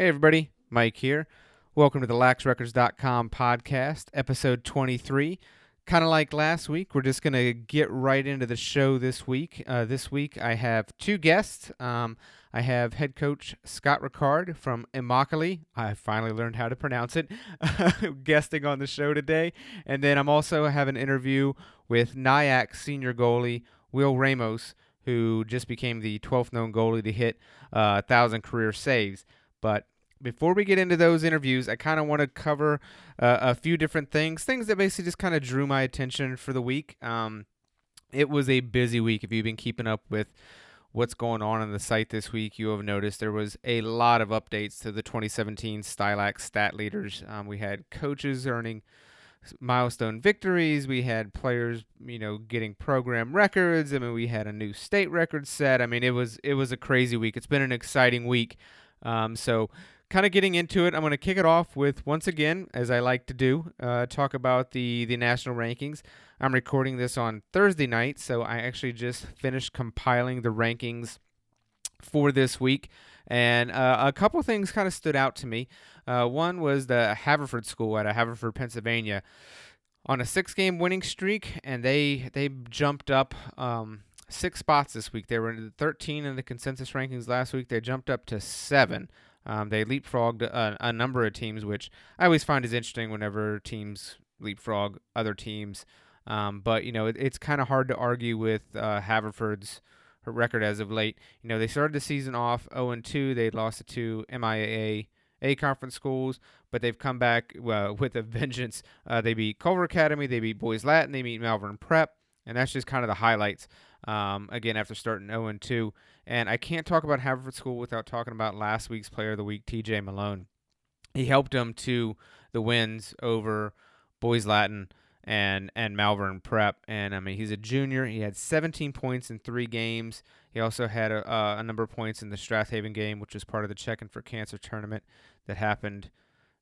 Hey, everybody. Mike here. Welcome to the laxrecords.com podcast, episode 23. Kind of like last week, we're just going to get right into the show this week. Uh, this week, I have two guests. Um, I have head coach Scott Ricard from Immokalee. I finally learned how to pronounce it, guesting on the show today. And then I'm also have an interview with Nyack senior goalie Will Ramos, who just became the 12th known goalie to hit uh, 1,000 career saves. But before we get into those interviews, I kind of want to cover uh, a few different things, things that basically just kind of drew my attention for the week. Um, it was a busy week. If you've been keeping up with what's going on on the site this week, you have noticed there was a lot of updates to the 2017 Stylax stat leaders. Um, we had coaches earning milestone victories. We had players, you know, getting program records. I mean, we had a new state record set. I mean, it was it was a crazy week. It's been an exciting week. Um, so kind of getting into it, I'm going to kick it off with once again, as I like to do, uh, talk about the the national rankings. I'm recording this on Thursday night, so I actually just finished compiling the rankings for this week, and uh, a couple things kind of stood out to me. Uh, one was the Haverford School at Haverford, Pennsylvania, on a six-game winning streak, and they they jumped up. Um, six spots this week. They were in 13 in the consensus rankings last week. They jumped up to seven. Um, they leapfrogged a, a, number of teams, which I always find is interesting whenever teams leapfrog other teams. Um, but you know, it, it's kind of hard to argue with uh, Haverford's record as of late. You know, they started the season off 0 2. They lost to two MIAA A conference schools, but they've come back uh, with a vengeance. Uh, they beat Culver Academy, they beat Boys Latin, they beat Malvern Prep, and that's just kind of the highlights. Um, again, after starting 0 2. And I can't talk about Haverford School without talking about last week's Player of the Week, TJ Malone. He helped them to the wins over Boys Latin and and Malvern Prep. And I mean, he's a junior. He had 17 points in three games. He also had a, a number of points in the Strathaven game, which was part of the Checking for Cancer tournament that happened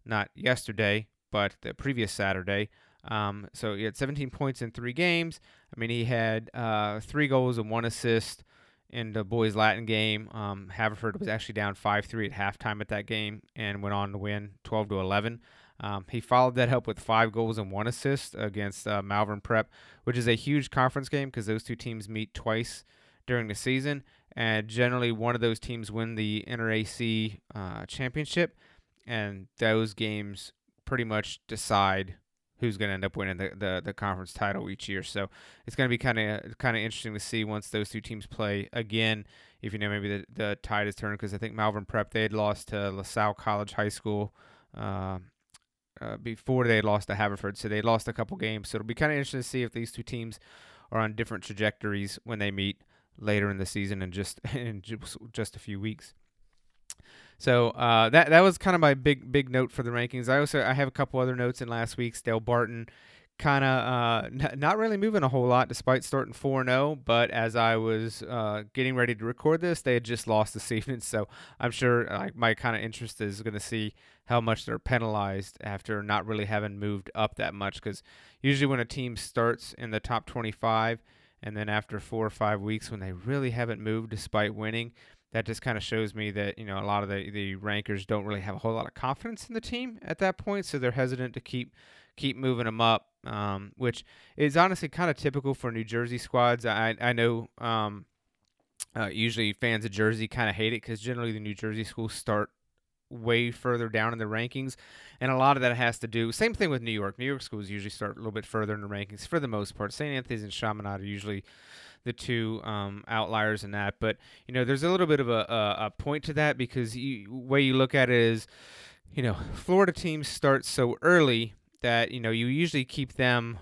not yesterday, but the previous Saturday. Um, so he had 17 points in three games. I mean, he had uh, three goals and one assist in the boys Latin game. Um, Haverford was actually down 5-3 at halftime at that game and went on to win 12 to 11. Um, he followed that up with five goals and one assist against uh, Malvern Prep, which is a huge conference game because those two teams meet twice during the season, and generally one of those teams win the InterAC uh, championship, and those games pretty much decide who's going to end up winning the, the, the conference title each year. So it's going to be kind of kind of interesting to see once those two teams play again. If you know maybe the, the tide is turned because I think Malvern Prep they had lost to LaSalle College High School uh, uh, before they had lost to Haverford, so they lost a couple games. So it'll be kind of interesting to see if these two teams are on different trajectories when they meet later in the season in just in just a few weeks. So uh, that that was kind of my big big note for the rankings. I also I have a couple other notes in last week's. Delbarton kind of uh, n- not really moving a whole lot despite starting 4 0. But as I was uh, getting ready to record this, they had just lost this evening. So I'm sure my kind of interest is going to see how much they're penalized after not really having moved up that much. Because usually when a team starts in the top 25, and then after four or five weeks when they really haven't moved despite winning, that just kind of shows me that you know a lot of the the rankers don't really have a whole lot of confidence in the team at that point, so they're hesitant to keep keep moving them up, um, which is honestly kind of typical for New Jersey squads. I I know um, uh, usually fans of Jersey kind of hate it because generally the New Jersey schools start way further down in the rankings, and a lot of that has to do. Same thing with New York. New York schools usually start a little bit further in the rankings for the most part. St. Anthony's and Chaminade are usually the two um, outliers in that. But you know, there's a little bit of a, a, a point to that because the way you look at it is, you know, Florida teams start so early that you know you usually keep them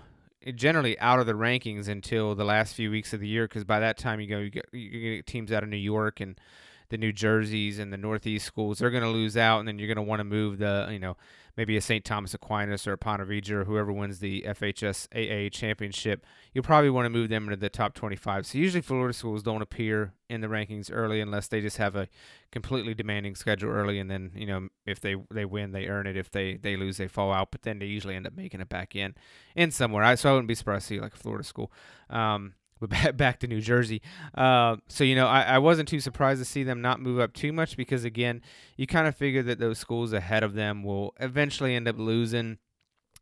generally out of the rankings until the last few weeks of the year because by that time you go you get, you get teams out of New York and the New Jerseys and the Northeast schools, they're going to lose out, and then you're going to want to move the, you know, maybe a St. Thomas Aquinas or a Ponte Vedra or whoever wins the FHSAA championship. You'll probably want to move them into the top 25. So usually Florida schools don't appear in the rankings early unless they just have a completely demanding schedule early, and then you know if they they win, they earn it. If they they lose, they fall out. But then they usually end up making it back in in somewhere. I so I wouldn't be surprised to see like a Florida school. Um, but back to New Jersey. Uh, so you know, I, I wasn't too surprised to see them not move up too much because again, you kind of figure that those schools ahead of them will eventually end up losing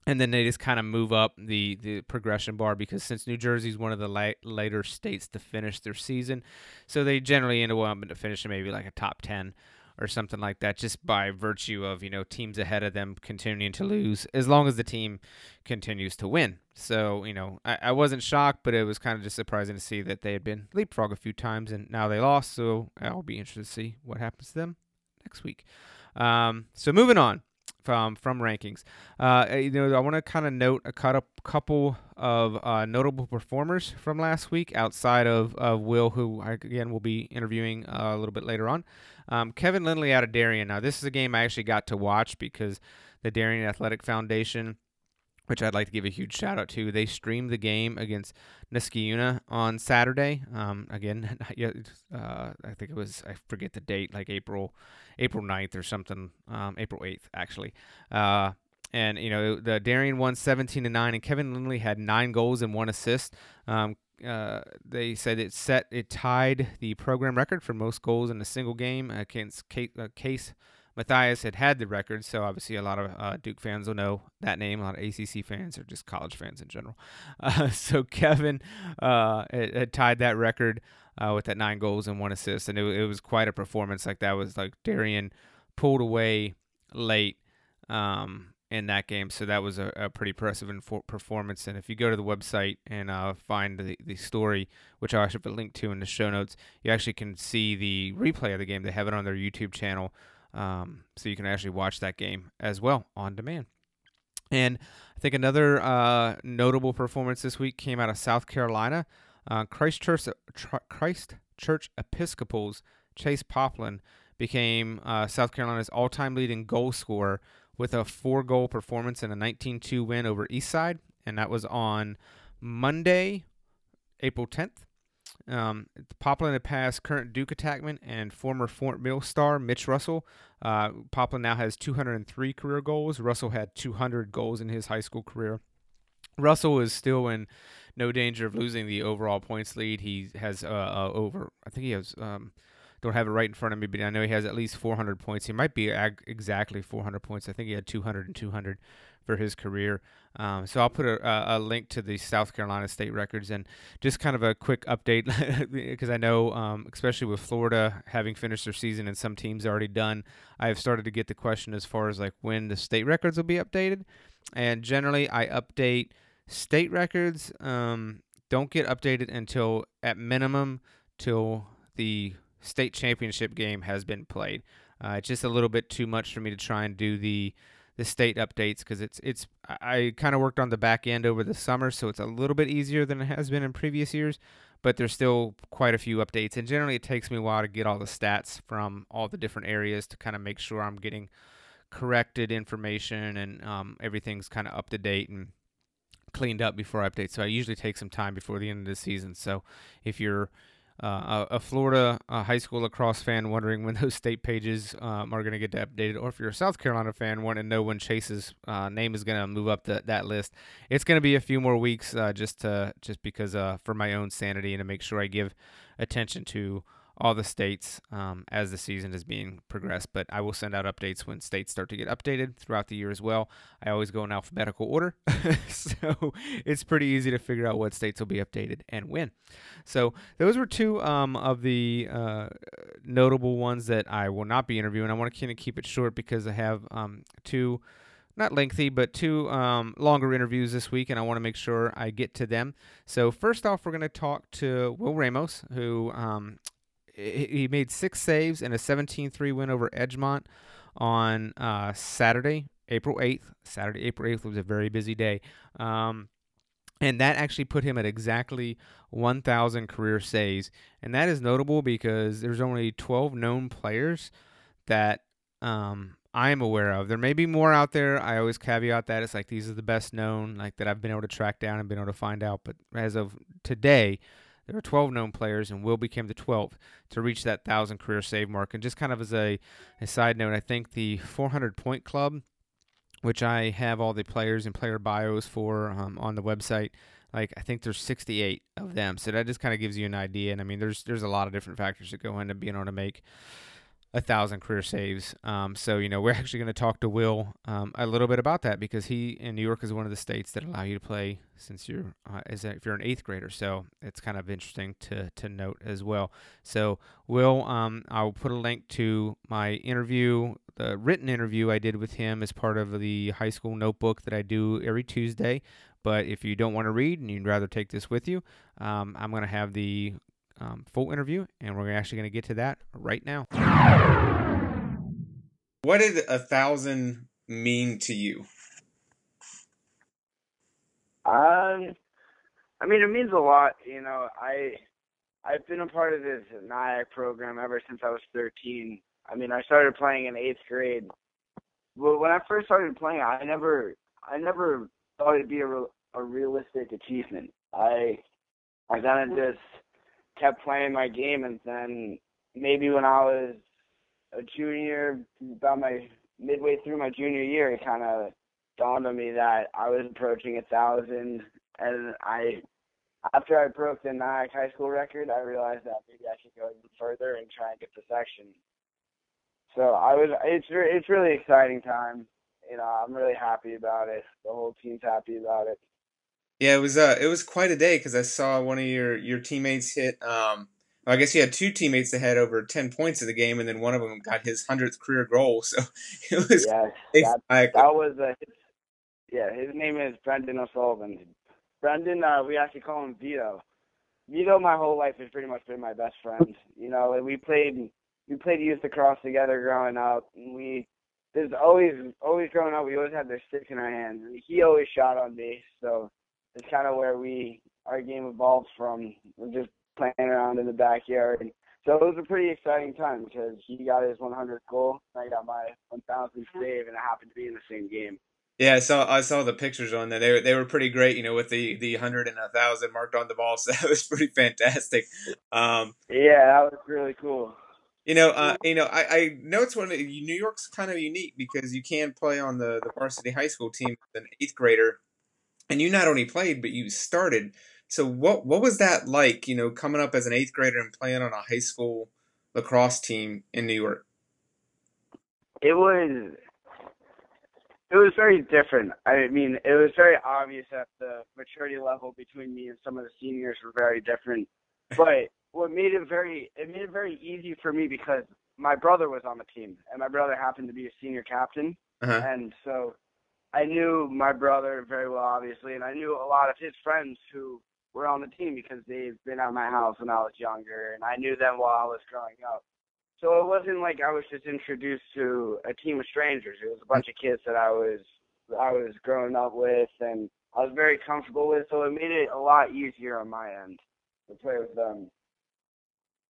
and then they just kind of move up the the progression bar because since New Jersey is one of the la- later states to finish their season, so they generally end up to finish maybe like a top ten or something like that, just by virtue of you know teams ahead of them continuing to lose, as long as the team continues to win. So you know I, I wasn't shocked, but it was kind of just surprising to see that they had been leapfrog a few times and now they lost. So I'll be interested to see what happens to them next week. Um, so moving on from from rankings. Uh, you know, I want to kind of note a cut up couple of uh, notable performers from last week outside of, of Will, who I, again will be interviewing uh, a little bit later on. Um, Kevin Lindley out of Darien. Now, this is a game I actually got to watch because the Darien Athletic Foundation which I'd like to give a huge shout out to. They streamed the game against Niskayuna on Saturday. Um, again, uh, I think it was I forget the date, like April, April 9th or something. Um, April 8th actually. Uh, and you know the Darien won 17 to nine, and Kevin Lindley had nine goals and one assist. Um, uh, they said it set it tied the program record for most goals in a single game against Case, uh, Case Matthews had had the record, so obviously a lot of uh, Duke fans will know that name. A lot of ACC fans or just college fans in general. Uh, so Kevin uh, had, had, tied that record uh, with that nine goals and one assist, and it, it, was quite a performance. Like that was like Darien pulled away late um, in that game, so that was a, a pretty impressive performance. And if you go to the website and uh, find the, the story, which I'll actually put a link to in the show notes, you actually can see the replay of the game. They have it on their YouTube channel. Um, so you can actually watch that game as well on demand. And I think another uh, notable performance this week came out of South Carolina. Uh, Christ Church, Christ Church Episcopal's Chase Poplin became uh, South Carolina's all-time leading goal scorer with a four-goal performance and a 19-2 win over Eastside, and that was on Monday, April 10th. Um, Poplin had passed current Duke attackman and former Fort Mill star Mitch Russell. Uh, Poplin now has 203 career goals. Russell had 200 goals in his high school career. Russell is still in no danger of losing the overall points lead. He has uh, uh, over, I think he has, um, don't have it right in front of me, but I know he has at least 400 points. He might be ag- exactly 400 points. I think he had 200 and 200 for his career. Um, so I'll put a, a, link to the South Carolina state records and just kind of a quick update because I know, um, especially with Florida having finished their season and some teams already done, I have started to get the question as far as like when the state records will be updated. And generally, I update state records. Um, don't get updated until at minimum till the state championship game has been played. Uh, it's just a little bit too much for me to try and do the the state updates because it's it's I kind of worked on the back end over the summer, so it's a little bit easier than it has been in previous years. But there's still quite a few updates, and generally it takes me a while to get all the stats from all the different areas to kind of make sure I'm getting corrected information and um, everything's kind of up to date and cleaned up before I update. So I usually take some time before the end of the season. So if you're uh, a, Florida uh, high school lacrosse fan wondering when those state pages um, are going to get updated, or if you're a South Carolina fan wanting to know when Chase's uh, name is going to move up the, that list, it's going to be a few more weeks uh, just to just because uh, for my own sanity and to make sure I give attention to all the states um, as the season is being progressed. But I will send out updates when states start to get updated throughout the year as well. I always go in alphabetical order, so it's pretty easy to figure out what states will be updated and when. So those were two um, of the uh, notable ones that I will not be interviewing. I want to kind of keep it short because I have um, two not lengthy, but two um, longer interviews this week, and I want to make sure I get to them. So, first off, we're going to talk to Will Ramos, who um, he made six saves in a 17-3 win over Edgemont on uh, Saturday, April 8th. Saturday, April 8th was a very busy day. Um, and that actually put him at exactly 1,000 career saves. And that is notable because there's only 12 known players that um, I'm aware of. There may be more out there. I always caveat that. It's like these are the best known, like that I've been able to track down and been able to find out. But as of today, there are 12 known players, and Will became the 12th to reach that 1,000 career save mark. And just kind of as a, a side note, I think the 400 point club, which I have all the players and player bios for um, on the website, like I think there's 68 of them. So that just kind of gives you an idea. And I mean, there's there's a lot of different factors that go into being able to make a thousand career saves. Um, so you know, we're actually going to talk to Will um, a little bit about that because he in New York is one of the states that allow you to play since you're uh, as a, if you're an eighth grader. So it's kind of interesting to to note as well. So Will, um, I'll put a link to my interview, the written interview I did with him as part of the high school notebook that I do every Tuesday. But if you don't want to read and you'd rather take this with you, um, I'm going to have the um, full interview, and we're actually going to get to that right now. What did a thousand mean to you? Um, I mean, it means a lot. You know, I I've been a part of this Nyack program ever since I was 13. I mean, I started playing in eighth grade. Well, when I first started playing, I never I never thought it'd be a, a realistic achievement. I I kind of just kept playing my game, and then maybe when I was a junior, about my midway through my junior year, it kind of dawned on me that I was approaching a thousand, and I, after I broke the Nyack high school record, I realized that maybe I should go even further and try and get the section. So I was, it's it's really exciting time. You know, I'm really happy about it. The whole team's happy about it. Yeah, it was uh it was quite a day because I saw one of your your teammates hit. Um, I guess you had two teammates that had over ten points in the game, and then one of them got his hundredth career goal. So it was yeah, that, that was a, yeah. His name is Brendan O'Sullivan. Brendan, uh, we actually call him Vito. Vito, my whole life has pretty much been my best friend. You know, we played we played youth lacrosse together growing up. And we there's always always growing up. We always had their stick in our hands. And he always shot on base, so it's kind of where we our game evolved from. We're just playing around in the backyard. So it was a pretty exciting time because he got his 100th goal, and I got my 1,000th save, and it happened to be in the same game. Yeah, I saw I saw the pictures on there. They were, they were pretty great, you know, with the the hundred and a thousand marked on the ball. So that was pretty fantastic. Um, yeah, that was really cool. You know, uh, you know, I, I know it's one of New York's kind of unique because you can play on the the varsity high school team as an eighth grader and you not only played but you started. So what what was that like? You know, coming up as an eighth grader and playing on a high school lacrosse team in New York. It was it was very different. I mean, it was very obvious that the maturity level between me and some of the seniors were very different. But what made it very it made it very easy for me because my brother was on the team and my brother happened to be a senior captain. Uh-huh. And so I knew my brother very well, obviously, and I knew a lot of his friends who were on the team because they've been at my house when I was younger, and I knew them while I was growing up. So it wasn't like I was just introduced to a team of strangers. It was a bunch of kids that I was I was growing up with, and I was very comfortable with. So it made it a lot easier on my end to play with them.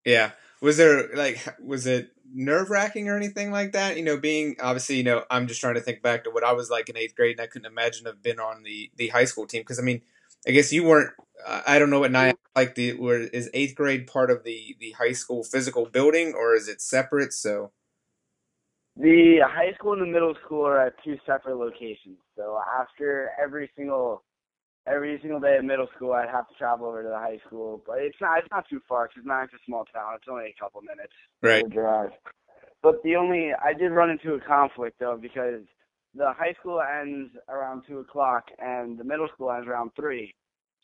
Yeah. Was there like was it nerve wracking or anything like that? You know, being obviously, you know, I'm just trying to think back to what I was like in eighth grade, and I couldn't imagine have been on the the high school team because I mean, I guess you weren't. Uh, I don't know what nine like the where is eighth grade part of the the high school physical building or is it separate? So the high school and the middle school are at two separate locations. So after every single every single day at middle school, I'd have to travel over to the high school, but it's not it's not too far because it's not a small town. It's only a couple minutes right. drive. But the only I did run into a conflict though because the high school ends around two o'clock and the middle school ends around three.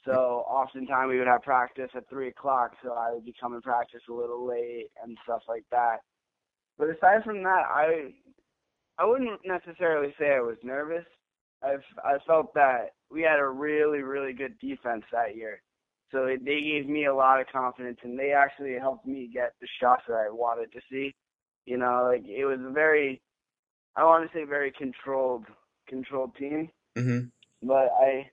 So oftentimes we would have practice at three o'clock, so I would be coming practice a little late and stuff like that. But aside from that, I I wouldn't necessarily say I was nervous. I've I felt that we had a really really good defense that year, so it, they gave me a lot of confidence, and they actually helped me get the shots that I wanted to see. You know, like it was a very, I want to say very controlled controlled team. Mm-hmm. But I,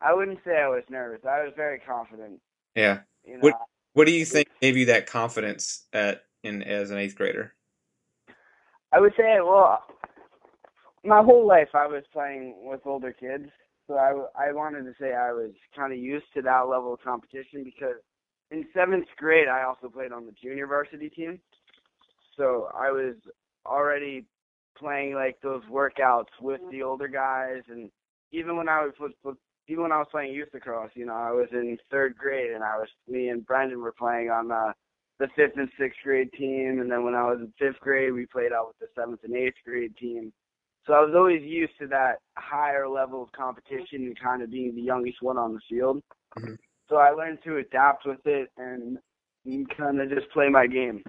I wouldn't say I was nervous. I was very confident. Yeah. You know, what What do you think gave you that confidence at in as an eighth grader? I would say, well, my whole life I was playing with older kids, so I, I wanted to say I was kind of used to that level of competition because in seventh grade I also played on the junior varsity team, so I was already playing like those workouts with the older guys, and even when I would even when I was playing youth lacrosse, you know, I was in third grade and I was me and Brendan were playing on the the fifth and sixth grade team, and then when I was in fifth grade, we played out with the seventh and eighth grade team. So I was always used to that higher level of competition and kind of being the youngest one on the field. Mm-hmm. So I learned to adapt with it and kind of just play my game.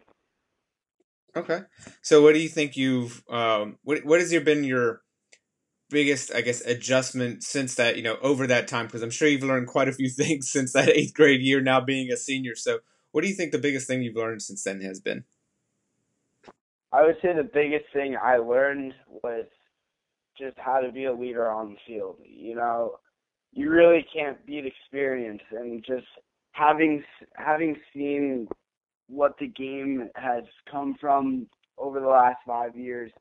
Okay. So what do you think you've um what what has your been your biggest I guess adjustment since that, you know, over that time because I'm sure you've learned quite a few things since that 8th grade year now being a senior. So what do you think the biggest thing you've learned since then has been? I would say the biggest thing I learned was just how to be a leader on the field. You know, you really can't beat experience and just having having seen what the game has come from over the last five years,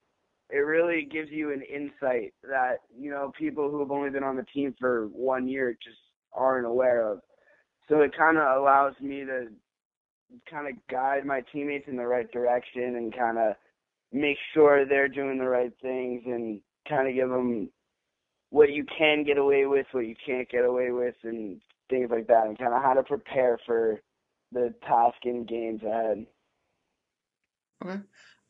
it really gives you an insight that you know people who have only been on the team for one year just aren't aware of. So it kind of allows me to kind of guide my teammates in the right direction and kind of make sure they're doing the right things and kind of give them what you can get away with, what you can't get away with, and things like that, and kind of how to prepare for the task and games ahead. Okay.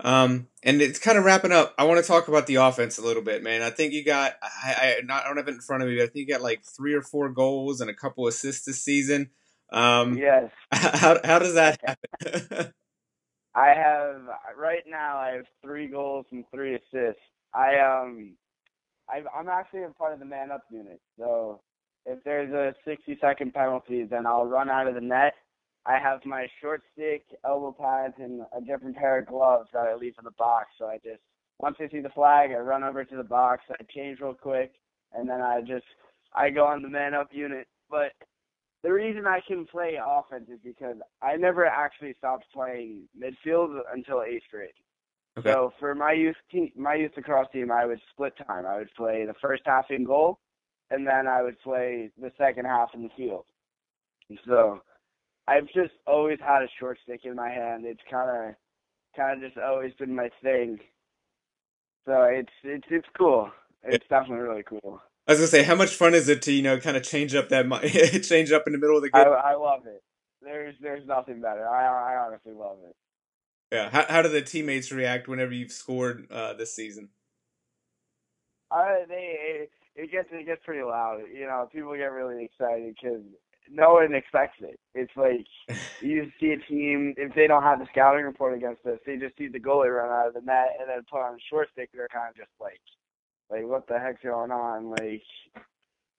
Um, and it's kind of wrapping up. I want to talk about the offense a little bit, man. I think you got I, I not I don't have it in front of me, but I think you got like three or four goals and a couple assists this season. Um, yes. How how does that happen? I have right now. I have three goals and three assists. I um, I, I'm actually a part of the man up unit. So if there's a 60 second penalty, then I'll run out of the net I have my short stick, elbow pads, and a different pair of gloves that I leave in the box. So I just once I see the flag, I run over to the box, I change real quick, and then I just I go on the man up unit. But the reason I can play offense is because I never actually stopped playing midfield until eighth grade. Okay. So for my youth team, my youth lacrosse team, I would split time. I would play the first half in goal, and then I would play the second half in the field. So I've just always had a short stick in my hand. It's kind of kind of just always been my thing. So it's it's it's cool. It's definitely really cool. I was gonna say, how much fun is it to you know kind of change up that change up in the middle of the game? I, I love it. There's there's nothing better. I I honestly love it. Yeah. How how do the teammates react whenever you've scored uh, this season? Uh, they it, gets it gets pretty loud. You know, people get really excited because no one expects it. It's like you see a team if they don't have the scouting report against us, they just see the goalie run out of the net and then put on a short stick. They're kind of just like, like what the heck's going on? Like,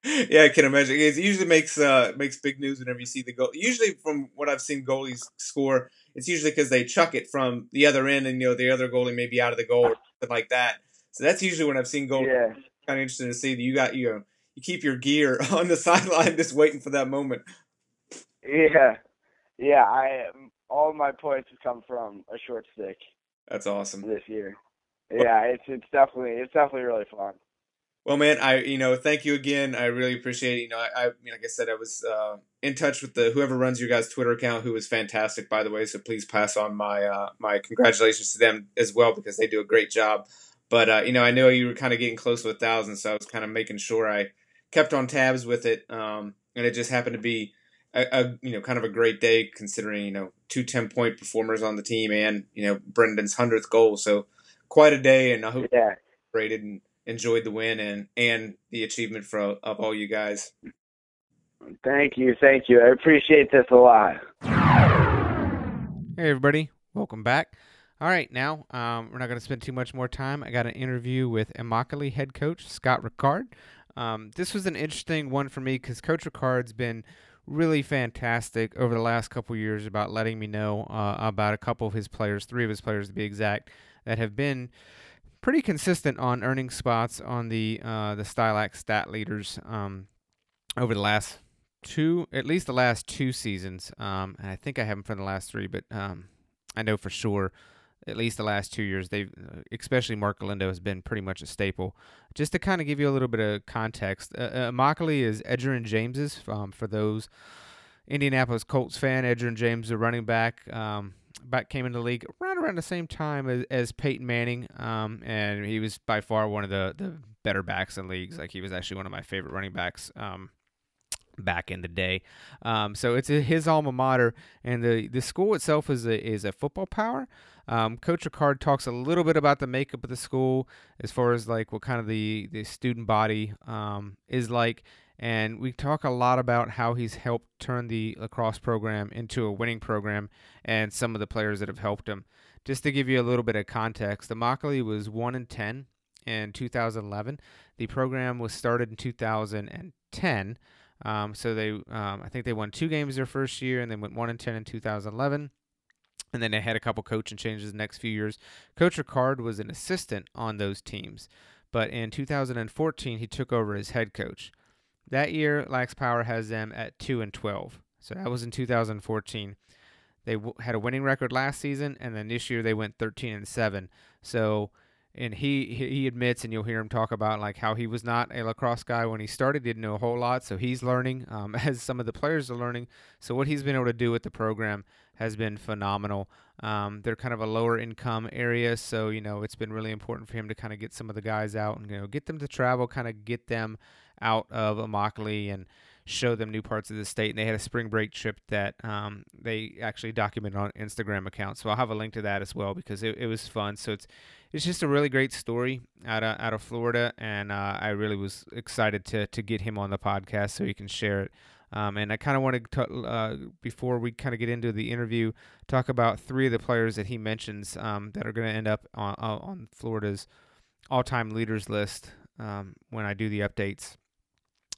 yeah, I can imagine. It usually makes uh makes big news whenever you see the goal. Usually, from what I've seen goalies score, it's usually because they chuck it from the other end, and you know the other goalie may be out of the goal or something like that. So that's usually when I've seen goals. Yeah. Kind of interesting to see that you got you know you keep your gear on the sideline just waiting for that moment. Yeah, yeah. I um, all my points have come from a short stick. That's awesome. This year, yeah, it's it's definitely it's definitely really fun. Well, man, I you know thank you again. I really appreciate it. You know, I, I like I said, I was uh, in touch with the whoever runs your guys' Twitter account, who was fantastic, by the way. So please pass on my uh, my congratulations to them as well because they do a great job. But uh, you know, I know you were kind of getting close to a thousand, so I was kind of making sure I kept on tabs with it, um, and it just happened to be a, a, you know kind of a great day considering you know two 10 point performers on the team and you know Brendan's hundredth goal. So quite a day, and I hope yeah. rated and enjoyed the win and and the achievement for of all you guys. Thank you, thank you. I appreciate this a lot. Hey everybody, welcome back. All right, now um, we're not going to spend too much more time. I got an interview with Immokalee head coach Scott Ricard. Um, this was an interesting one for me because Coach Ricard's been really fantastic over the last couple years about letting me know uh, about a couple of his players, three of his players to be exact, that have been pretty consistent on earning spots on the uh, the Stylax stat leaders um, over the last two, at least the last two seasons. Um, and I think I have them for the last three, but um, I know for sure at least the last two years, they've, uh, especially Mark Galindo, has been pretty much a staple. Just to kind of give you a little bit of context, uh, uh, is Edgerrin James's. Um, for those Indianapolis Colts fan, Edgerrin James, a running back, um, back came into the league right around the same time as, as Peyton Manning, um, and he was by far one of the, the better backs in leagues. Like he was actually one of my favorite running backs. Um, back in the day. Um, so it's a, his alma mater, and the, the school itself is a, is a football power. Um, Coach Ricard talks a little bit about the makeup of the school as far as like what kind of the, the student body um, is like. And we talk a lot about how he's helped turn the lacrosse program into a winning program and some of the players that have helped him. Just to give you a little bit of context, the Immokalee was 1 in 10 in 2011. The program was started in 2010. Um, so they, um, I think they won two games their first year, and then went one and ten in 2011. And then they had a couple coaching changes the next few years. Coach Ricard was an assistant on those teams, but in 2014 he took over as head coach. That year, Lax Power has them at two and 12. So that was in 2014. They w- had a winning record last season, and then this year they went 13 and seven. So and he he admits, and you'll hear him talk about like how he was not a lacrosse guy when he started, didn't know a whole lot, so he's learning um, as some of the players are learning. So what he's been able to do with the program has been phenomenal. Um, they're kind of a lower income area, so you know it's been really important for him to kind of get some of the guys out and you know get them to travel, kind of get them out of Immokalee and show them new parts of the state. And they had a spring break trip that um, they actually documented on Instagram account. So I'll have a link to that as well because it, it was fun. So it's it's just a really great story out of out of Florida, and uh, I really was excited to to get him on the podcast so he can share it. Um, and I kind of wanted to, uh, before we kind of get into the interview, talk about three of the players that he mentions um, that are going to end up on, on Florida's all-time leaders list um, when I do the updates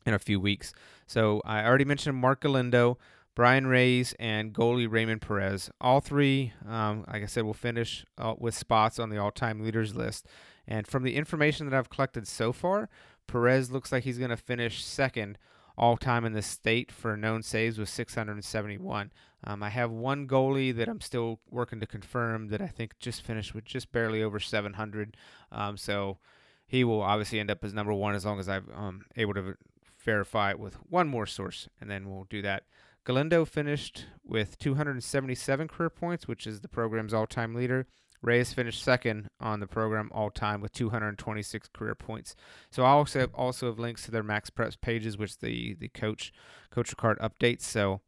in a few weeks. So I already mentioned Mark Galindo, Brian Reyes, and goalie Raymond Perez. All three, um, like I said, will finish uh, with spots on the all time leaders list. And from the information that I've collected so far, Perez looks like he's going to finish second all time in the state for known saves with 671. Um, I have one goalie that I'm still working to confirm that I think just finished with just barely over 700. Um, so he will obviously end up as number one as long as I'm um, able to verify it with one more source, and then we'll do that. Galindo finished with 277 career points, which is the program's all time leader. Reyes finished second on the program all time with 226 career points. So I also have, also have links to their Max Preps pages, which the the coach Coach Ricard updates. So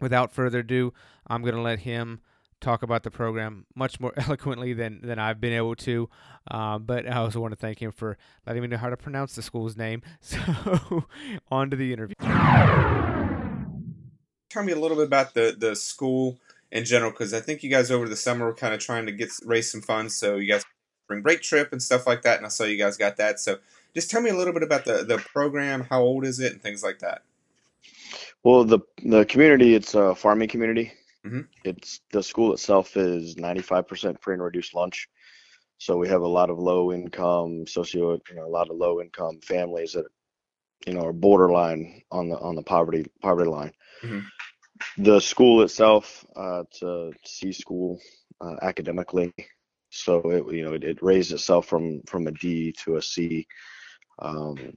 without further ado, I'm going to let him talk about the program much more eloquently than, than I've been able to. Uh, but I also want to thank him for letting me know how to pronounce the school's name. So on to the interview tell me a little bit about the the school in general because I think you guys over the summer were kind of trying to get raise some funds, so you guys spring break trip and stuff like that, and I saw you guys got that. So just tell me a little bit about the the program, how old is it, and things like that. Well, the the community it's a farming community. Mm-hmm. It's the school itself is 95% free and reduced lunch. So we have a lot of low income socio, you know, a lot of low income families that you know are borderline on the on the poverty poverty line. Mm-hmm. The school itself, uh, it's a C school uh, academically, so it you know it, it, raised itself from from a D to a C, um,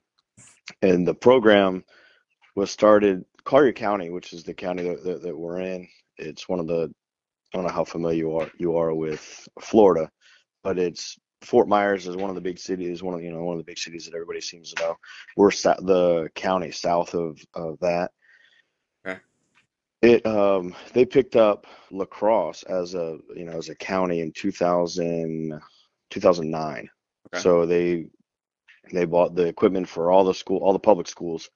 and the program was started Collier County, which is the county that, that, that we're in. It's one of the I don't know how familiar you are you are with Florida, but it's Fort Myers is one of the big cities, one of you know one of the big cities that everybody seems to know. We're sa- the county south of of that, Okay. it um they picked up lacrosse as a you know as a county in 2000 2009. Okay. So they they bought the equipment for all the school all the public schools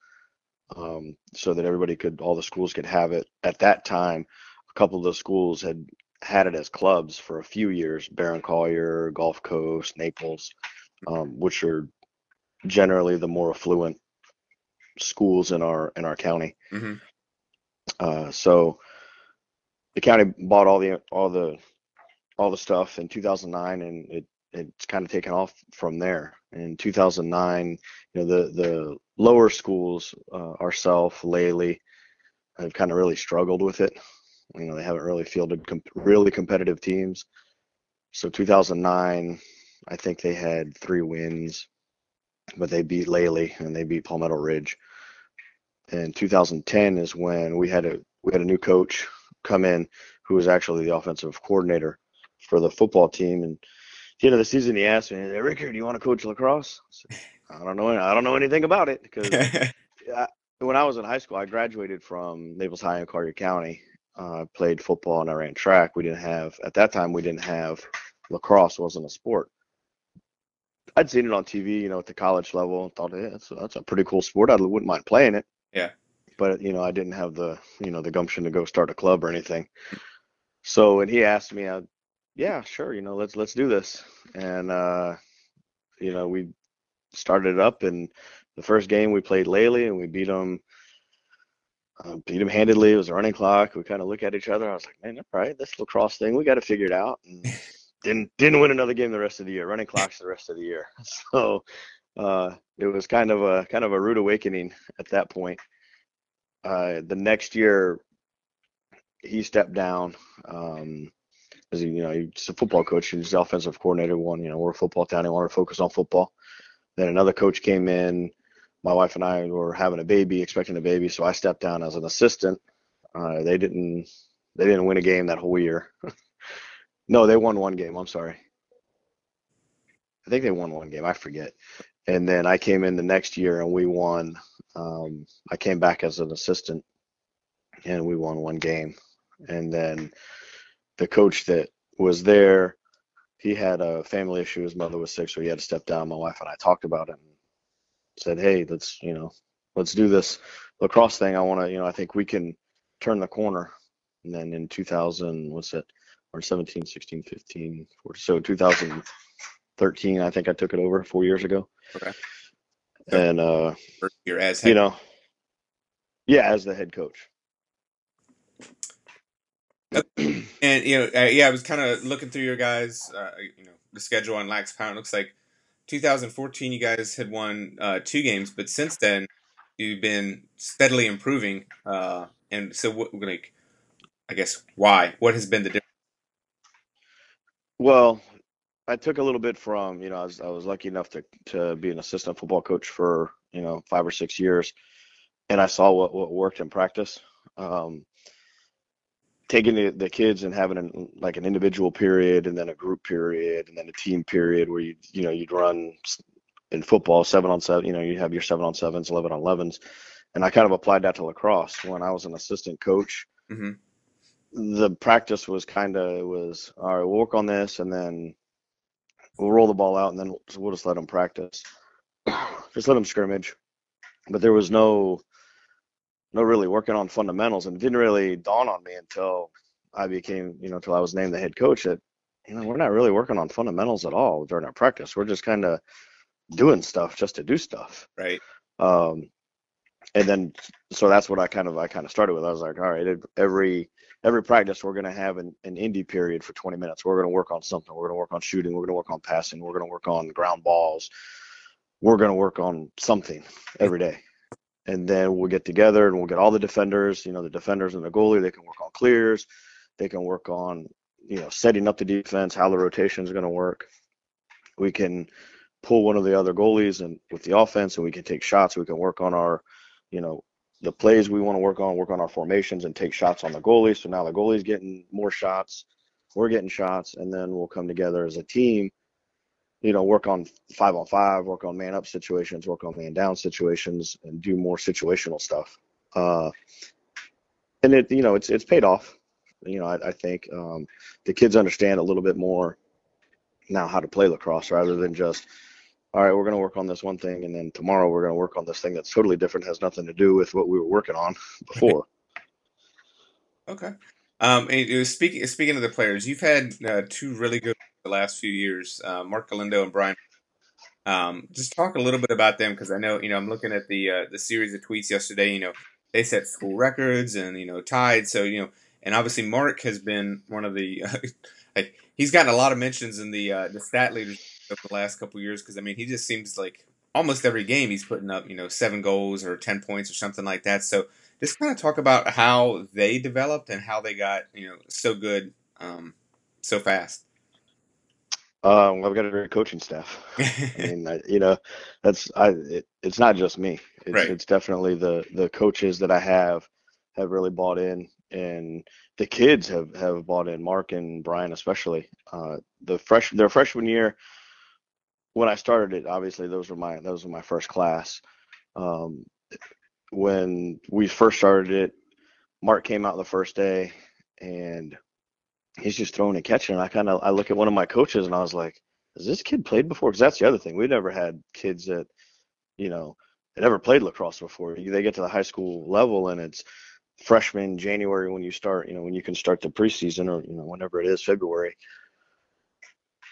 um so that everybody could all the schools could have it. At that time, a couple of the schools had had it as clubs for a few years, Barron Collier, Gulf Coast, Naples, um, which are generally the more affluent schools in our in our county. Mm-hmm. Uh, so the county bought all the all the all the stuff in 2009, and it it's kind of taken off from there. In 2009, you know the the lower schools, uh, ourself, Lely, have kind of really struggled with it. You know they haven't really fielded comp- really competitive teams. So 2009, I think they had three wins, but they beat Lely and they beat Palmetto Ridge in 2010 is when we had a we had a new coach come in who was actually the offensive coordinator for the football team. And at the end of the season, he asked me, hey, "Ricker, do you want to coach lacrosse?" I, said, I don't know. I don't know anything about it because when I was in high school, I graduated from Naples High in Collier County. Uh, played football and I ran track. We didn't have at that time. We didn't have lacrosse. wasn't a sport. I'd seen it on TV, you know, at the college level, and thought, yeah, that's, that's a pretty cool sport. I wouldn't mind playing it. Yeah. But you know, I didn't have the you know the gumption to go start a club or anything. So when he asked me, I, yeah, sure, you know, let's let's do this. And uh, you know, we started it up, and the first game we played Lely, and we beat them. Uh, beat them handedly. It was a running clock. We kind of look at each other. I was like, man, all right, this lacrosse thing, we got to figure it out. And didn't didn't win another game the rest of the year. Running clocks the rest of the year. So uh, it was kind of a kind of a rude awakening at that point. Uh, the next year, he stepped down. Um, as you know, he's a football coach. He's the offensive coordinator. One, you know, we're a football town. He wanted to focus on football. Then another coach came in. My wife and I were having a baby, expecting a baby, so I stepped down as an assistant. Uh, they didn't they didn't win a game that whole year. no, they won one game. I'm sorry. I think they won one game. I forget. And then I came in the next year and we won. Um, I came back as an assistant and we won one game. And then the coach that was there, he had a family issue. His mother was sick, so he had to step down. My wife and I talked about it and said, "Hey, let's you know, let's do this lacrosse thing. I want to, you know, I think we can turn the corner." And then in 2000, what's it? Or 17, 16, 15, 14, so 2013, I think I took it over four years ago. Okay. And uh, You're as you know, yeah, as the head coach. and you know, uh, yeah, I was kind of looking through your guys, uh, you know, the schedule on Lax Power. It looks like 2014, you guys had won uh, two games, but since then, you've been steadily improving. Uh, and so, what, like, I guess why? What has been the difference? Well, I took a little bit from, you know, I was, I was lucky enough to to be an assistant football coach for, you know, five or six years, and I saw what what worked in practice. Um, taking the, the kids and having an, like an individual period and then a group period and then a team period where you you know you'd run in football seven on seven you know you have your seven on sevens 11 on 11s and i kind of applied that to lacrosse. When i was an assistant coach mm-hmm. the practice was kind of was all right we'll work on this and then we'll roll the ball out and then we'll, we'll just let them practice. Just let them scrimmage. But there was no no really working on fundamentals and it didn't really dawn on me until I became, you know, until I was named the head coach that, you know, we're not really working on fundamentals at all during our practice. We're just kind of doing stuff just to do stuff. Right. Um, and then, so that's what I kind of, I kind of started with. I was like, all right, every, every practice we're going to have an, an indie period for 20 minutes. We're going to work on something. We're going to work on shooting. We're going to work on passing. We're going to work on ground balls. We're going to work on something every day and then we'll get together and we'll get all the defenders, you know, the defenders and the goalie, they can work on clears, they can work on, you know, setting up the defense, how the rotation is going to work. We can pull one of the other goalies and with the offense and we can take shots. We can work on our, you know, the plays we want to work on, work on our formations and take shots on the goalie. So now the goalie's getting more shots, we're getting shots, and then we'll come together as a team you know, work on five on five, work on man up situations, work on man down situations, and do more situational stuff. Uh, and it, you know, it's it's paid off. You know, I, I think um, the kids understand a little bit more now how to play lacrosse rather than just, all right, we're going to work on this one thing, and then tomorrow we're going to work on this thing that's totally different, has nothing to do with what we were working on before. Okay. Um, and speaking speaking of the players, you've had uh, two really good the last few years, uh, Mark Galindo and Brian. Um, just talk a little bit about them because I know you know I'm looking at the uh, the series of tweets yesterday. You know they set school records and you know tied. So you know, and obviously Mark has been one of the uh, he's gotten a lot of mentions in the uh, the stat leaders over the last couple years because I mean he just seems like almost every game he's putting up you know seven goals or ten points or something like that. So just kind of talk about how they developed and how they got you know so good um, so fast. Um, I've got a great coaching staff. I mean, I, you know, that's I. It, it's not just me. It's, right. it's definitely the the coaches that I have have really bought in, and the kids have have bought in. Mark and Brian especially. Uh, the fresh their freshman year, when I started it, obviously those were my those were my first class. Um, when we first started it, Mark came out the first day, and he's just throwing and catching. And I kind of I look at one of my coaches and I was like, "Has this kid played before?" Because that's the other thing—we've never had kids that, you know, that ever played lacrosse before. They get to the high school level and it's freshman January when you start. You know, when you can start the preseason or you know whenever it is February.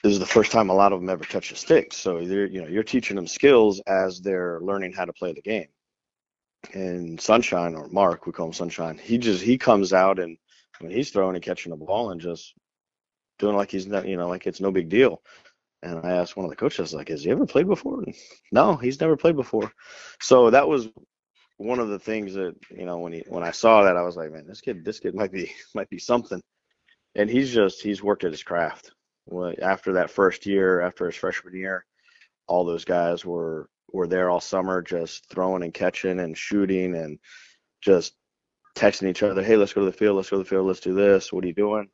This is the first time a lot of them ever touch a stick. So you're you know you're teaching them skills as they're learning how to play the game. And Sunshine or Mark, we call him Sunshine. He just he comes out and I mean, he's throwing and catching the ball and just doing like he's not, you know, like it's no big deal. And I asked one of the coaches, like, has he ever played before? And, no, he's never played before. So that was one of the things that, you know, when he when I saw that, I was like, man, this kid, this kid might be might be something. And he's just he's worked at his craft. After that first year, after his freshman year, all those guys were were there all summer, just throwing and catching and shooting and just texting each other, hey, let's go to the field, let's go to the field, let's do this. What are you doing?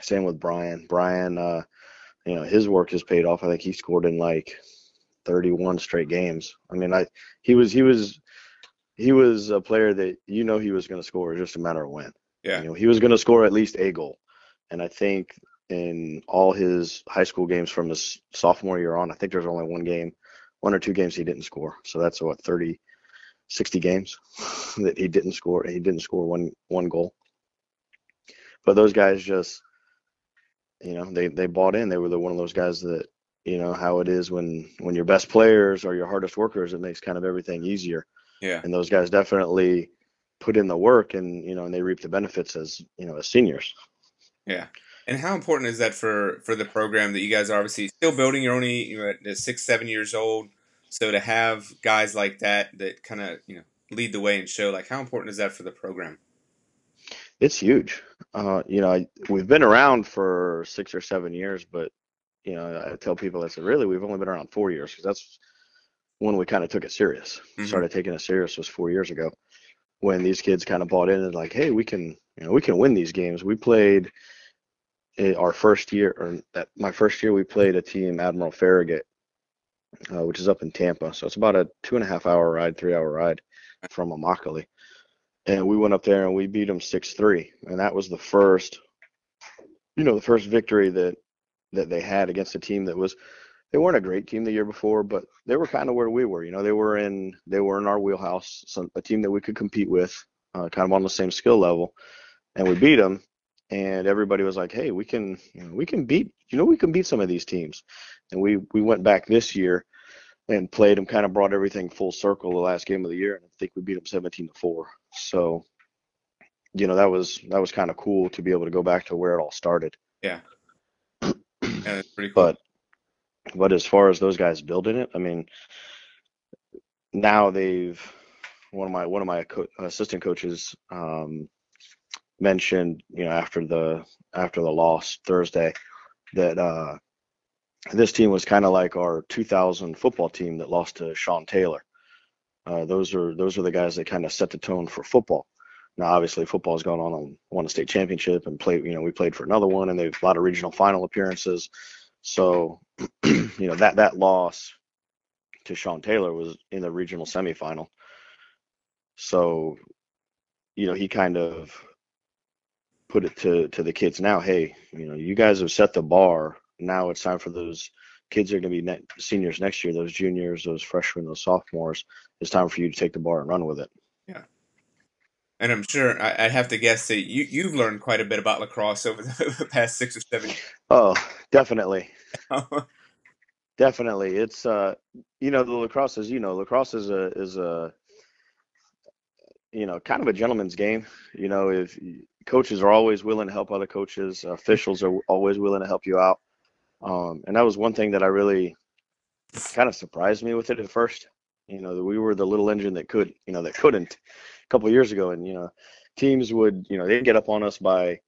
Same with Brian. Brian, uh, you know, his work has paid off. I think he scored in like 31 straight games. I mean, I he was he was he was a player that you know he was going to score, just a matter of when. Yeah. You know, he was going to score at least a goal, and I think in all his high school games from his sophomore year on, I think there's only one game, one or two games he didn't score. So that's what 30, 60 games that he didn't score. He didn't score one one goal. But those guys just, you know, they they bought in. They were the one of those guys that, you know, how it is when when your best players are your hardest workers, it makes kind of everything easier. Yeah. And those guys definitely put in the work, and you know, and they reap the benefits as you know as seniors. Yeah. And how important is that for for the program that you guys are obviously still building? You're only you know six seven years old. So to have guys like that that kind of you know lead the way and show like how important is that for the program? It's huge. Uh, you know, I, we've been around for six or seven years, but you know, I tell people I said, really, we've only been around four years because that's when we kind of took it serious. Mhm. Started taking it serious was four years ago when these kids kind of bought in and like, hey, we can, you know, we can win these games. We played eh, our first year, or that my first year, we played a team, Admiral Farragut, uh, which is up in Tampa. So it's about a two and a half hour ride, three hour ride from Immokalee. And we went up there and we beat them six three, and that was the first, you know, the first victory that that they had against a team that was they weren't a great team the year before, but they were kind of where we were. You know, they were in they were in our wheelhouse, some, a team that we could compete with, uh, kind of on the same skill level, and we beat them. And everybody was like, "Hey, we can, you know, we can beat, you know, we can beat some of these teams." And we we went back this year and played them, kind of brought everything full circle the last game of the year, and I think we beat them 17 to four. So, you know, that was that was kind of cool to be able to go back to where it all started. Yeah. Yeah, that's pretty cool. But but as far as those guys building it, I mean, now they've one of my one of my co- assistant coaches um, mentioned, you know, after the after the loss Thursday, that uh, this team was kind of like our 2000 football team that lost to Sean Taylor. Uh, those are those are the guys that kind of set the tone for football. Now, obviously, football's gone on and won a state championship and played. You know, we played for another one, and they've a lot of regional final appearances. So, you know, that that loss to Sean Taylor was in the regional semifinal. So, you know, he kind of put it to to the kids now. Hey, you know, you guys have set the bar. Now it's time for those kids are going to be ne- seniors next year. Those juniors, those freshmen, those sophomores. It's time for you to take the bar and run with it. Yeah. And I'm sure I, I'd have to guess that you you've learned quite a bit about lacrosse over the, past six or seven years. Definitely, definitely. it's uh, you know, the lacrosse is you know, lacrosse is a is a you know, kind of a gentleman's game. You know, if coaches are always willing to help other coaches, officials are always willing to help you out. Um, and that was one thing that I really kind of surprised me with it at first. You know, that we were the little engine that could, you know, that couldn't a couple of years ago, and you know, teams would, you know, they'd get up on us by,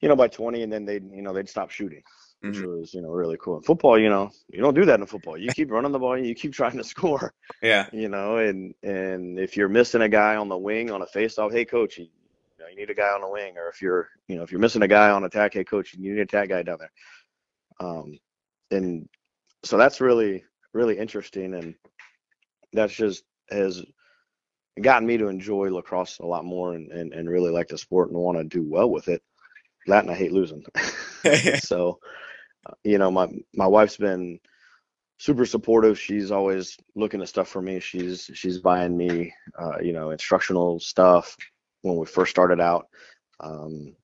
you know, by 20, and then they'd, you know, they'd stop shooting which Mhm. was you know really cool. In football, you know, you don't do that in football. You keep running the ball, you keep trying to score, Yeah. you know, and and if you're missing a guy on the wing on a face-off, hey coach, you, you know, you need a guy on the wing, or if you're you know if you're missing a guy on attack, hey coach, you need a attack guy down there. Um, and so that's really really interesting, and that's just has gotten me to enjoy lacrosse a lot more and, and, and really like the sport and want to do well with it. That and I hate losing. so, uh, you know, my my wife's been super supportive. She's always looking at stuff for me. She's she's buying me, uh, you know, instructional stuff when we first started out. Um,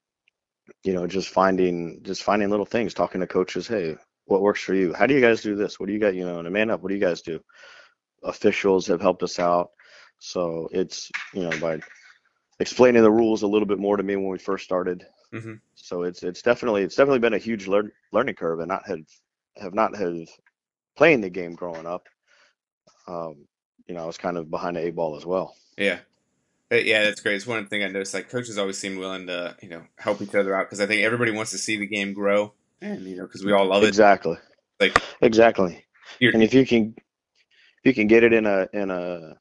you know, just finding just finding little things, talking to coaches. Hey, what works for you? How do you guys do this? What do you got? You know, in a man up, what do you guys do? Officials have helped us out. So it's you know by explaining the rules a little bit more to me when we first started. Mm-hmm. So it's it's definitely it's definitely been a huge lear- learning curve, and not have have not have playing the game growing up. Um, you know, I was kind of behind the eight ball as well. Yeah, yeah, that's great. It's one thing I noticed. Like coaches always seem willing to you know help each other out because I think everybody wants to see the game grow, and you know because we all love it. Exactly. Like exactly. And if you can, if you can get it in a in a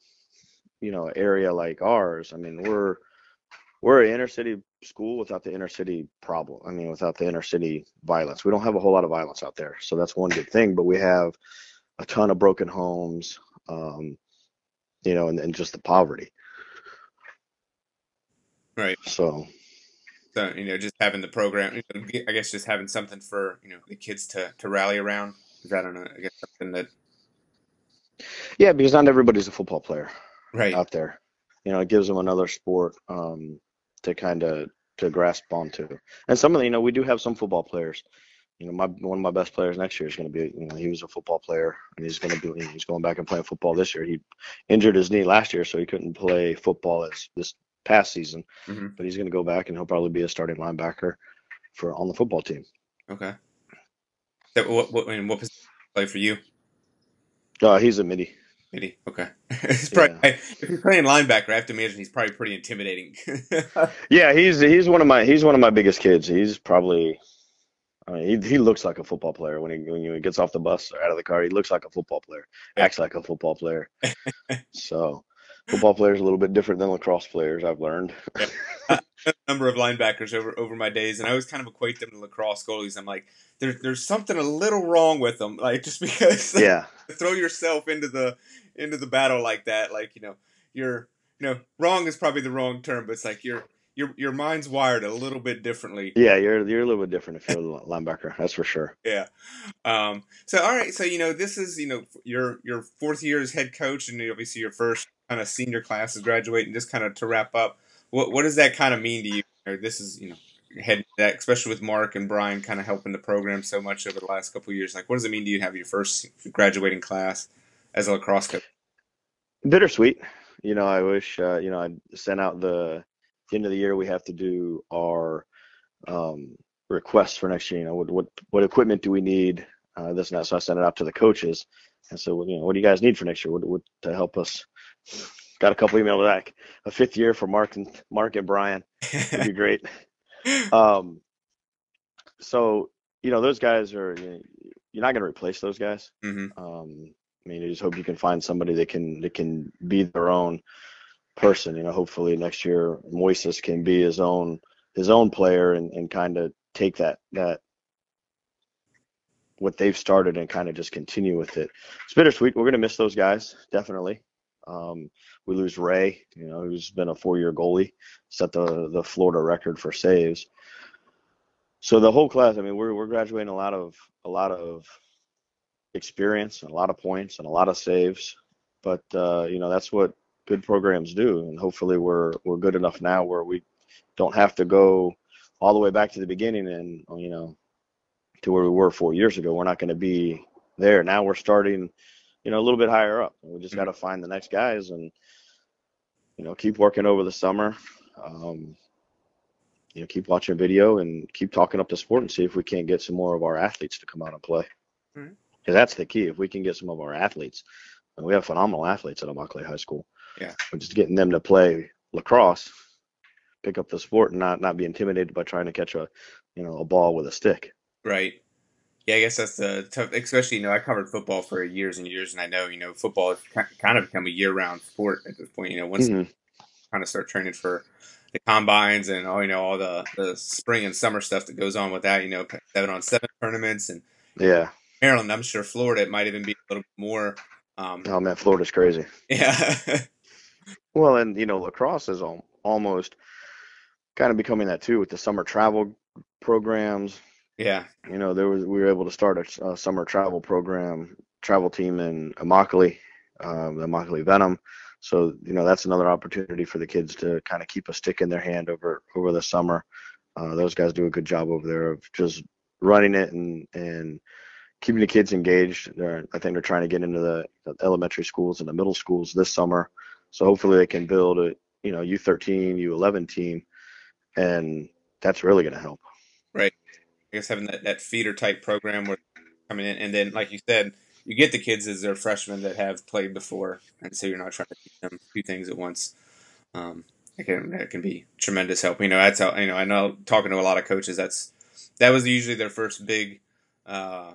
you know area like ours, I mean we're we're an inner city school without the inner city problem. I mean, without the inner city violence. We don't have a whole lot of violence out there. So that's one good thing. But we have a ton of broken homes, um, you know, and, and just the poverty. Right. So, so you know, just having the program, you know, I guess just having something for, you know, the kids to, to rally around. Is that, I don't know, I guess something that. Yeah, because not everybody's a football player right out there. You know, it gives them another sport. Um, to kind of to grasp onto. And some of the, you know, we do have some football players. You know, my one of my best players next year is going to be, you know, he was a football player, and he's going to be, he's going back and playing football this year. He injured his knee last year, so he couldn't play football as this past season. Mm-hmm. But he's going to go back, and he'll probably be a starting linebacker for on the football team. Okay. So what what what position play for you? Uh, he's a middie. Maybe. Okay. probably, yeah. If he's playing linebacker, I have to imagine he's probably pretty intimidating. yeah, he's he's one of my he's one of my biggest kids. He's probably, I mean, he he looks like a football player when he when he gets off the bus or out of the car. He looks like a football player, acts like a football player. so, football players a little bit different than lacrosse players. I've learned. yeah. a number of linebackers over over my days, and I always kind of equate them to lacrosse goalies. I'm like, there's there's something a little wrong with them, like just because. Yeah. throw yourself into the into the battle like that, like you know, you're you know, wrong is probably the wrong term, but it's like your your your mind's wired a little bit differently. Yeah, you're you're a little bit different if you're a linebacker. That's for sure. Yeah. Um. So all right. So you know, this is you know your your fourth year as head coach, and obviously your first kind of senior class is graduating. Just kind of to wrap up, what what does that kind of mean to you? Or this is you know head that, especially with Mark and Brian kind of helping the program so much over the last couple years. Like, what does it mean to you to have your first graduating class? as a lacrosse coach? Bittersweet. You know, I wish uh, you know I sent out the, the end of the year. We have to do our um, requests for next year. You know, what what what equipment do we need? Uh, this and that. So I sent it out to the coaches and so you know, what do you guys need for next year? What, what to help us? Got a couple emails back. A fifth year for Mark and Mark and Brian would be great. um, so you know, those guys are. You know, you're not going to replace those guys. Mm-hmm. Um, I mean, I just hope you can find somebody that can that can be their own person. You know, hopefully next year Moises can be his own his own player and, and kind of take that that what they've started and kind of just continue with it. It's bittersweet. We're gonna miss those guys definitely. Um, we lose Ray, you know, who's been a four-year goalie, set the the Florida record for saves. So the whole class, I mean, we're we're graduating a lot of a lot of experience and a lot of points and a lot of saves. But uh, you know that's what good programs do, and hopefully we're we're good enough now where we don't have to go all the way back to the beginning and you know to where we were four years ago. We're not going to be there now. We're starting, you know, a little bit higher up. We just got to find the next guys and you know keep working over the summer. Um, you know, keep watching video and keep talking up the sport and see if we can't get some more of our athletes to come out and play. Mm-hmm because that's the key. If we can get some of our athletes, and we have phenomenal athletes at Immokalee High School. Yeah, but just getting them to play lacrosse, pick up the sport, and not not be intimidated by trying to catch a, you know, a ball with a stick. Right. Yeah, I guess that's the tough. Especially, you know, I covered football for years and years, and I know, you know, football has kind of become a year-round sport at this point. You know, once mm-hmm. kind of start training for the combines and all, you know, all the the spring and summer stuff that goes on with that. You know, seven on seven tournaments and yeah, Maryland. I'm sure Florida it might even be a little bit more. Um, Oh man, Florida's crazy. yeah, Well, and you know, lacrosse is al almost kind of becoming that too with the summer travel programs. yeah, You know, there was we were able to start a, a summer travel program, travel team in Immokalee, um, the Immokalee Venom. So, you know, that's another opportunity for the kids to kind of keep a stick in their hand over over the summer. Uh, those guys do a good job over there of just running it and and keeping the kids engaged. They're, I think they're trying to get into the, the elementary schools and the middle schools this summer. So hopefully they can build a you know U13, U11 team, and that's really going to help. Right. I guess having that, that feeder type program where coming in, and then like you said, you get the kids as they're freshmen that have played before, and so you're not trying to teach them two things at once. Um, it can that can be tremendous help. You know, that's how you know. I know talking to a lot of coaches, that's that was usually their first big, uh,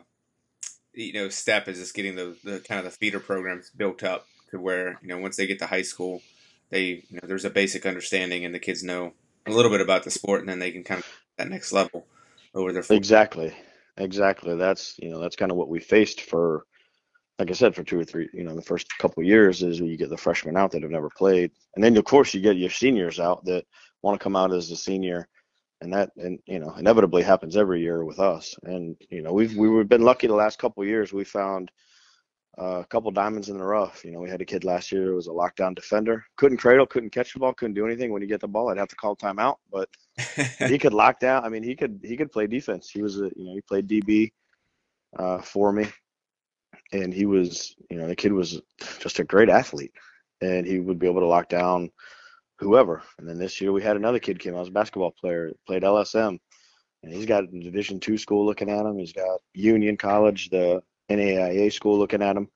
you know, step is just getting the, the kind of the feeder programs built up to where you know once they get to high school, they you know there's a basic understanding and the kids know a little bit about the sport, and then they can kind of that next level over their Exactly. Exactly. That's, you know, that's kind of what we faced for, like I said, for two or three, you know, the first couple years is you get the freshmen out that have never played. And then, of course, you get your seniors out that want to come out as a senior. And that, and, you know, inevitably happens every year with us. And, you know, we've, we've been lucky the last couple years. We found a couple diamonds in the rough. You know, we had a kid last year who was a lockdown defender. Couldn't cradle, couldn't catch the ball, couldn't do anything. When you get the ball, I'd have to call timeout. But he could lock down. I mean, he could he could play defense. He was a you know he played DB uh, for me, and he was you know the kid was just a great athlete, and he would be able to lock down whoever. And then this year we had another kid came out as a basketball player, played LSM, and he's got a Division two school looking at him. He's got Union College, the NAIA school looking at him.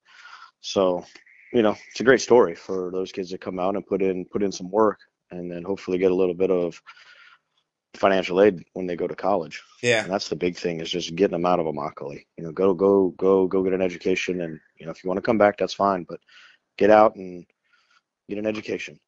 So you know it's a great story for those kids to come out and put in put in some work, and then hopefully get a little bit of financial aid when they go to college. yeah, And that's the big thing is just getting them out of Immokalee. You know, go go go go get an education, and you know if you want to come back, that's fine. But get out and get an education.